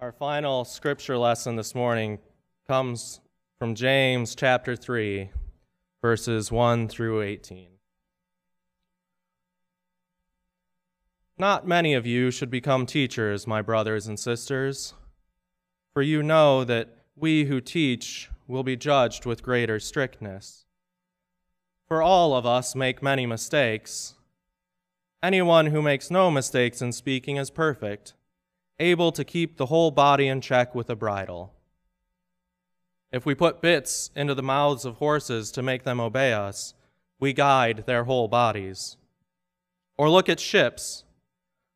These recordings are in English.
Our final scripture lesson this morning comes from James chapter 3, verses 1 through 18. Not many of you should become teachers, my brothers and sisters, for you know that we who teach will be judged with greater strictness. For all of us make many mistakes. Anyone who makes no mistakes in speaking is perfect able to keep the whole body in check with a bridle. If we put bits into the mouths of horses to make them obey us, we guide their whole bodies. Or look at ships.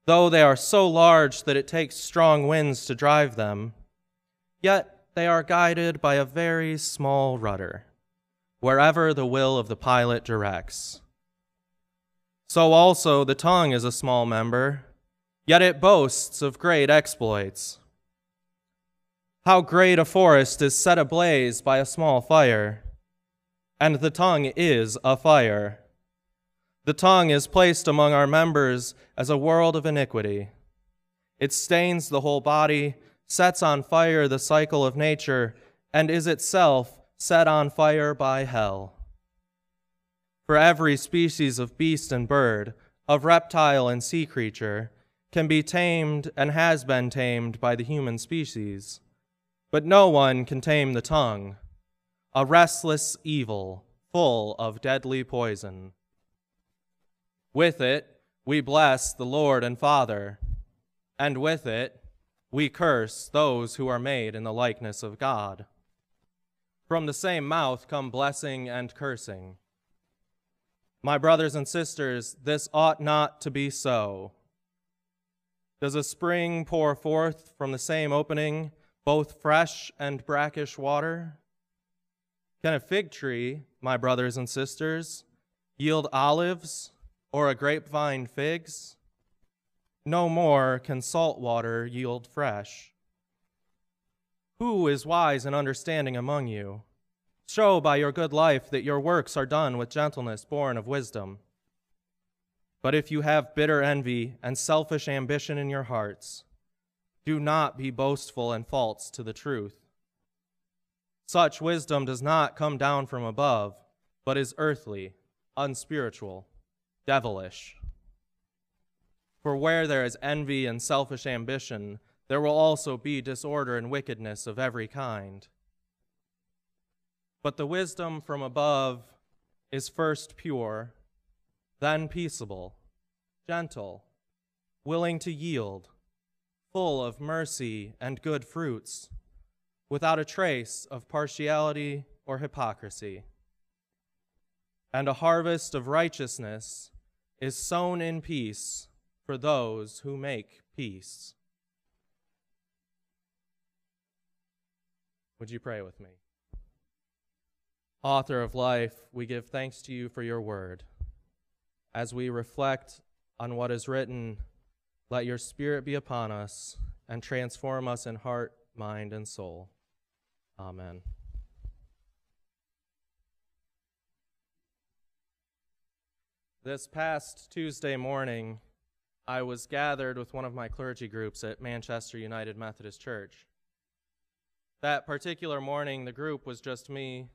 Though they are so large that it takes strong winds to drive them, yet they are guided by a very small rudder, wherever the will of the pilot directs. So also the tongue is a small member yet it boasts of great exploits. How great a forest is set ablaze by a small fire, and the tongue is a fire. The tongue is placed among our members as a world of iniquity. It stains the whole body, sets on fire the cycle of nature, and is itself set on fire by hell. For every species of beast and bird, of reptile and sea creature, can be tamed and has been tamed by the human species, but no one can tame the tongue, a restless evil full of deadly poison. With it, we bless the Lord and Father, and with it, we curse those who are made in the likeness of God. From the same mouth come blessing and cursing. My brothers and sisters, this ought not to be so. Does a spring pour forth from the same opening both fresh and brackish water? Can a fig tree, my brothers and sisters, yield olives or a grapevine figs? No more can salt water yield fresh. Who is wise and understanding among you? Show by your good life that your works are done with gentleness born of wisdom. But if you have bitter envy and selfish ambition in your hearts, do not be boastful and false to the truth. Such wisdom does not come down from above, but is earthly, unspiritual, devilish. For where there is envy and selfish ambition, there will also be disorder and wickedness of every kind. But the wisdom from above is first pure then peaceable, gentle, willing to yield, full of mercy and good fruits, without a trace of partiality or hypocrisy. And a harvest of righteousness is sown in peace for those who make peace. Would you pray with me? Author of life, we give thanks to you for your word. As we reflect on what is written, let your Spirit be upon us and transform us in heart, mind, and soul. Amen. This past Tuesday morning, I was gathered with one of my clergy groups at Manchester United Methodist Church. That particular morning, the group was just me,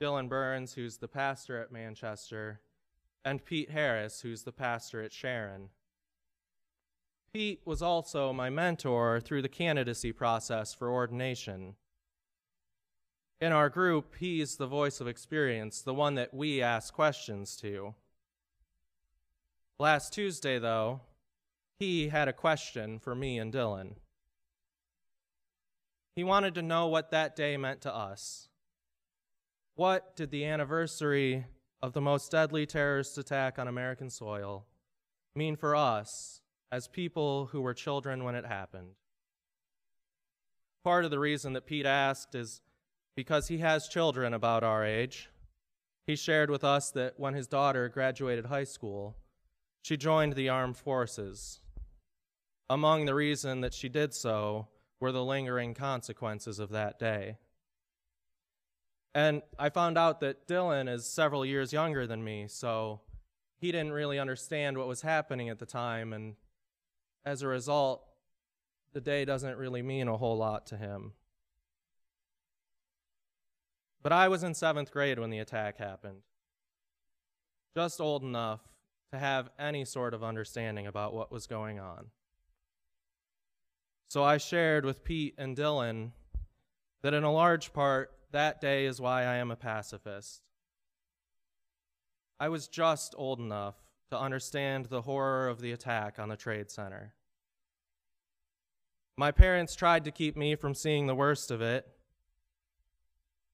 Dylan Burns, who's the pastor at Manchester, and Pete Harris, who's the pastor at Sharon. Pete was also my mentor through the candidacy process for ordination. In our group, he's the voice of experience, the one that we ask questions to. Last Tuesday, though, he had a question for me and Dylan. He wanted to know what that day meant to us. What did the anniversary of the most deadly terrorist attack on American soil mean for us as people who were children when it happened? Part of the reason that Pete asked is because he has children about our age. He shared with us that when his daughter graduated high school, she joined the armed forces. Among the reason that she did so were the lingering consequences of that day. And I found out that Dylan is several years younger than me, so he didn't really understand what was happening at the time. And as a result, the day doesn't really mean a whole lot to him. But I was in seventh grade when the attack happened, just old enough to have any sort of understanding about what was going on. So I shared with Pete and Dylan that in a large part, that day is why I am a pacifist. I was just old enough to understand the horror of the attack on the Trade Center. My parents tried to keep me from seeing the worst of it,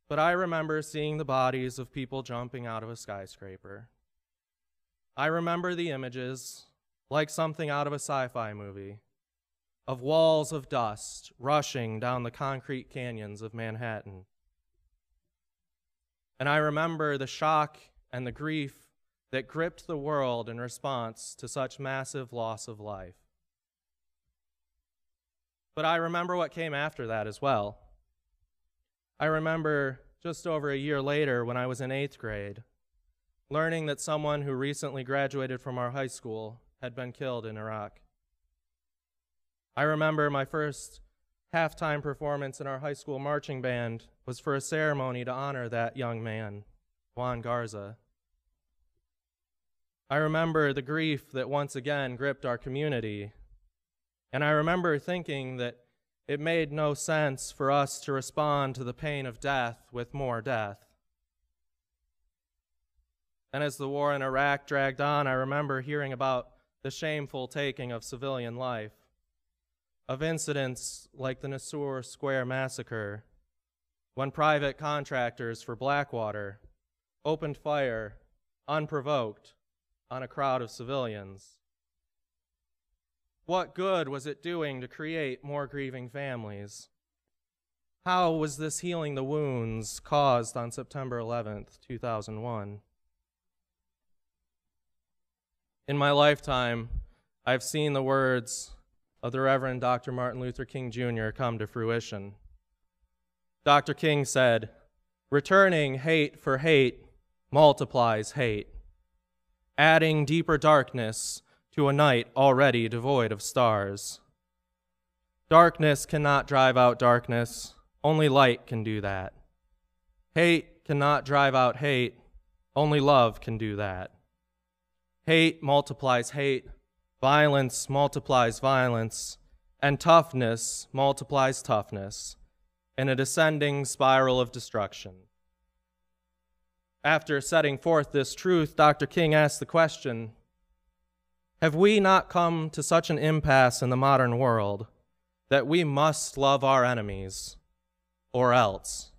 but I remember seeing the bodies of people jumping out of a skyscraper. I remember the images, like something out of a sci fi movie, of walls of dust rushing down the concrete canyons of Manhattan. And I remember the shock and the grief that gripped the world in response to such massive loss of life. But I remember what came after that as well. I remember just over a year later when I was in eighth grade, learning that someone who recently graduated from our high school had been killed in Iraq. I remember my first halftime performance in our high school marching band was for a ceremony to honor that young man, Juan Garza. I remember the grief that once again gripped our community, and I remember thinking that it made no sense for us to respond to the pain of death with more death. And as the war in Iraq dragged on, I remember hearing about the shameful taking of civilian life of incidents like the Nisour Square massacre, when private contractors for Blackwater opened fire unprovoked on a crowd of civilians. What good was it doing to create more grieving families? How was this healing the wounds caused on September 11th, 2001? In my lifetime, I've seen the words of the Reverend Dr. Martin Luther King Jr. come to fruition. Dr. King said, Returning hate for hate multiplies hate, adding deeper darkness to a night already devoid of stars. Darkness cannot drive out darkness, only light can do that. Hate cannot drive out hate, only love can do that. Hate multiplies hate, Violence multiplies violence, and toughness multiplies toughness in a descending spiral of destruction. After setting forth this truth, Dr. King asked the question Have we not come to such an impasse in the modern world that we must love our enemies, or else?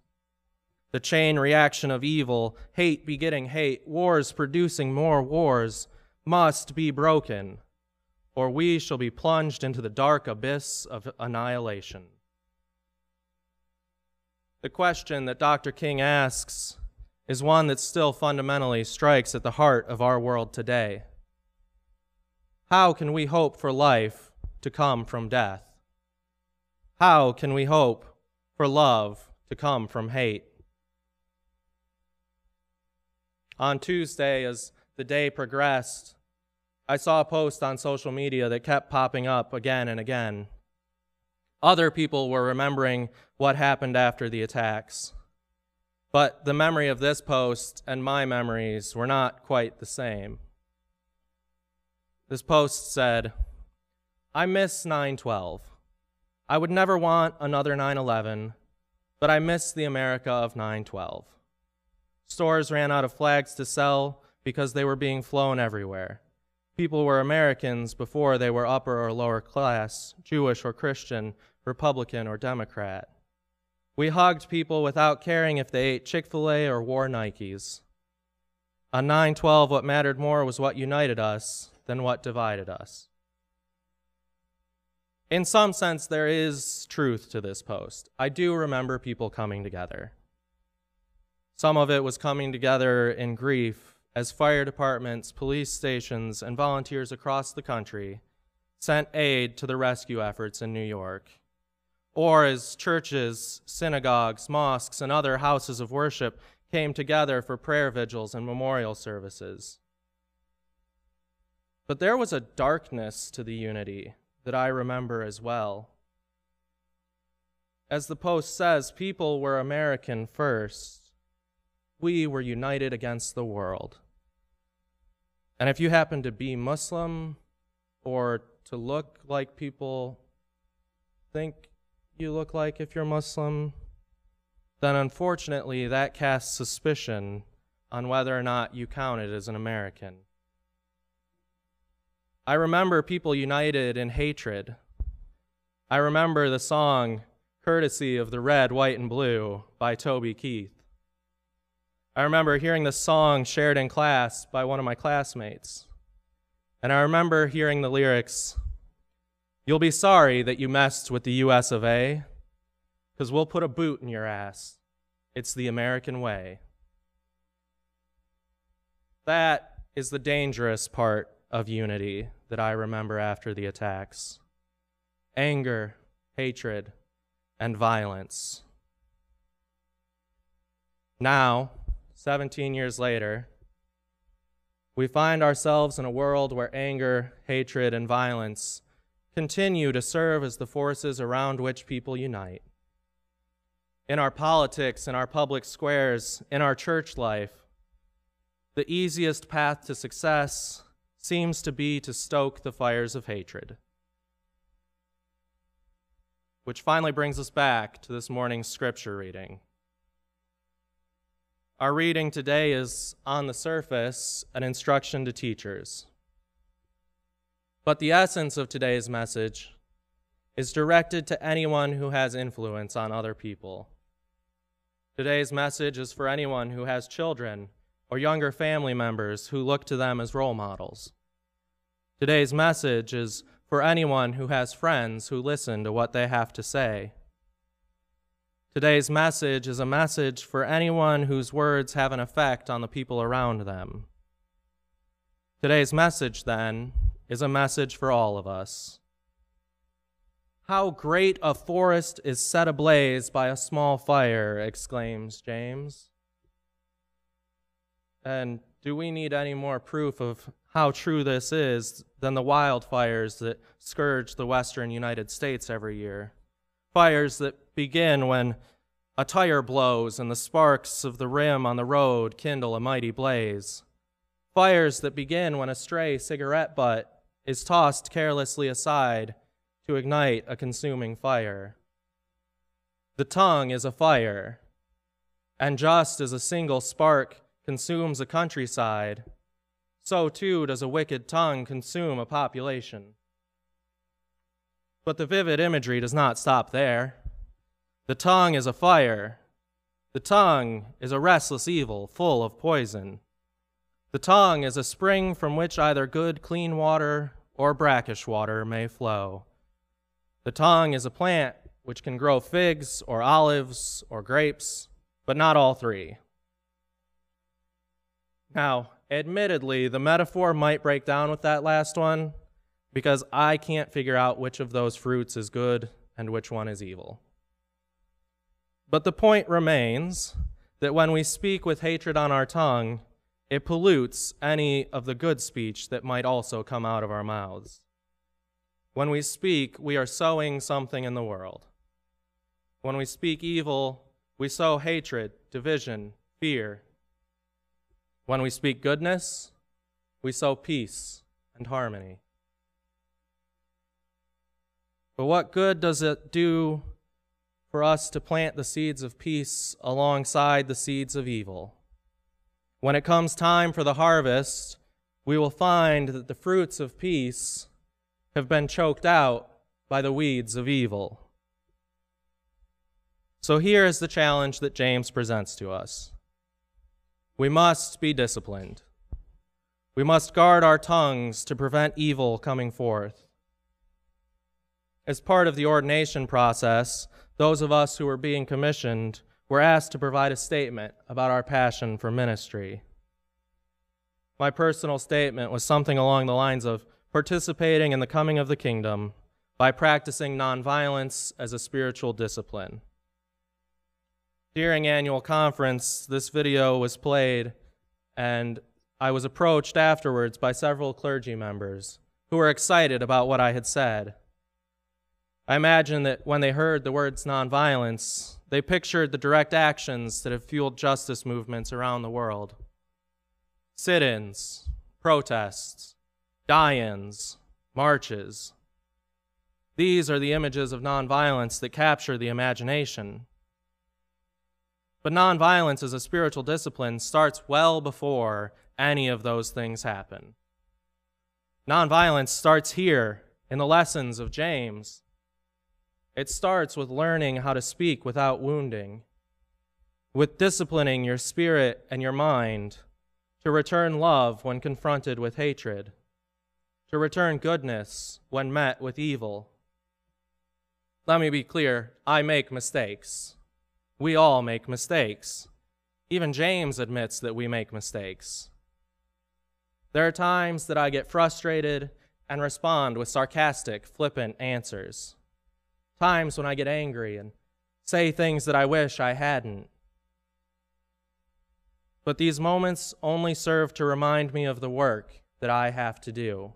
The chain reaction of evil, hate begetting hate, wars producing more wars, must be broken or we shall be plunged into the dark abyss of annihilation. The question that Dr. King asks is one that still fundamentally strikes at the heart of our world today. How can we hope for life to come from death? How can we hope for love to come from hate? On Tuesday, as the day progressed, I saw a post on social media that kept popping up again and again. Other people were remembering what happened after the attacks. But the memory of this post and my memories were not quite the same. This post said, I miss 912. I would never want another 911, but I miss the America of 912. Stores ran out of flags to sell because they were being flown everywhere. People were Americans before they were upper or lower class, Jewish or Christian, Republican or Democrat. We hugged people without caring if they ate Chick fil A or wore Nikes. On 912, what mattered more was what united us than what divided us. In some sense, there is truth to this post. I do remember people coming together. Some of it was coming together in grief as fire departments, police stations, and volunteers across the country sent aid to the rescue efforts in New York, or as churches, synagogues, mosques, and other houses of worship came together for prayer vigils and memorial services. But there was a darkness to the unity that I remember as well. As the Post says, people were American first. We were united against the world. And if you happen to be Muslim or to look like people think you look like if you're Muslim, then unfortunately that casts suspicion on whether or not you counted as an American. I remember people united in hatred. I remember the song Courtesy of the Red, White, and Blue by Toby Keith. I remember hearing the song shared in class by one of my classmates. And I remember hearing the lyrics You'll be sorry that you messed with the US of A, because we'll put a boot in your ass. It's the American way. That is the dangerous part of unity that I remember after the attacks anger, hatred, and violence. Now, 17 years later, we find ourselves in a world where anger, hatred, and violence continue to serve as the forces around which people unite. In our politics, in our public squares, in our church life, the easiest path to success seems to be to stoke the fires of hatred. Which finally brings us back to this morning's scripture reading. Our reading today is, on the surface, an instruction to teachers. But the essence of today's message is directed to anyone who has influence on other people. Today's message is for anyone who has children or younger family members who look to them as role models. Today's message is for anyone who has friends who listen to what they have to say. Today's message is a message for anyone whose words have an effect on the people around them. Today's message, then, is a message for all of us. How great a forest is set ablaze by a small fire, exclaims James. And do we need any more proof of how true this is than the wildfires that scourge the western United States every year? Fires that begin when a tire blows and the sparks of the rim on the road kindle a mighty blaze. Fires that begin when a stray cigarette butt is tossed carelessly aside to ignite a consuming fire. The tongue is a fire, and just as a single spark consumes a countryside, so too does a wicked tongue consume a population. But the vivid imagery does not stop there. The tongue is a fire. The tongue is a restless evil full of poison. The tongue is a spring from which either good, clean water or brackish water may flow. The tongue is a plant which can grow figs or olives or grapes, but not all three. Now, admittedly, the metaphor might break down with that last one because I can't figure out which of those fruits is good and which one is evil. But the point remains that when we speak with hatred on our tongue, it pollutes any of the good speech that might also come out of our mouths. When we speak, we are sowing something in the world. When we speak evil, we sow hatred, division, fear. When we speak goodness, we sow peace and harmony. But what good does it do for us to plant the seeds of peace alongside the seeds of evil? When it comes time for the harvest, we will find that the fruits of peace have been choked out by the weeds of evil. So here is the challenge that James presents to us we must be disciplined. We must guard our tongues to prevent evil coming forth. As part of the ordination process, those of us who were being commissioned were asked to provide a statement about our passion for ministry. My personal statement was something along the lines of participating in the coming of the kingdom by practicing nonviolence as a spiritual discipline. During annual conference, this video was played, and I was approached afterwards by several clergy members who were excited about what I had said. I imagine that when they heard the words nonviolence, they pictured the direct actions that have fueled justice movements around the world sit ins, protests, die ins, marches. These are the images of nonviolence that capture the imagination. But nonviolence as a spiritual discipline starts well before any of those things happen. Nonviolence starts here in the lessons of James. It starts with learning how to speak without wounding, with disciplining your spirit and your mind to return love when confronted with hatred, to return goodness when met with evil. Let me be clear I make mistakes. We all make mistakes. Even James admits that we make mistakes. There are times that I get frustrated and respond with sarcastic, flippant answers. Times when I get angry and say things that I wish I hadn't. But these moments only serve to remind me of the work that I have to do.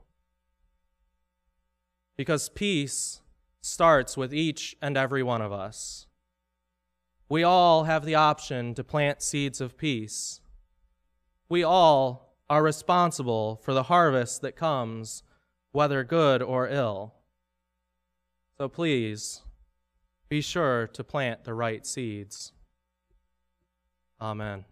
Because peace starts with each and every one of us. We all have the option to plant seeds of peace. We all are responsible for the harvest that comes, whether good or ill. So please, be sure to plant the right seeds. Amen.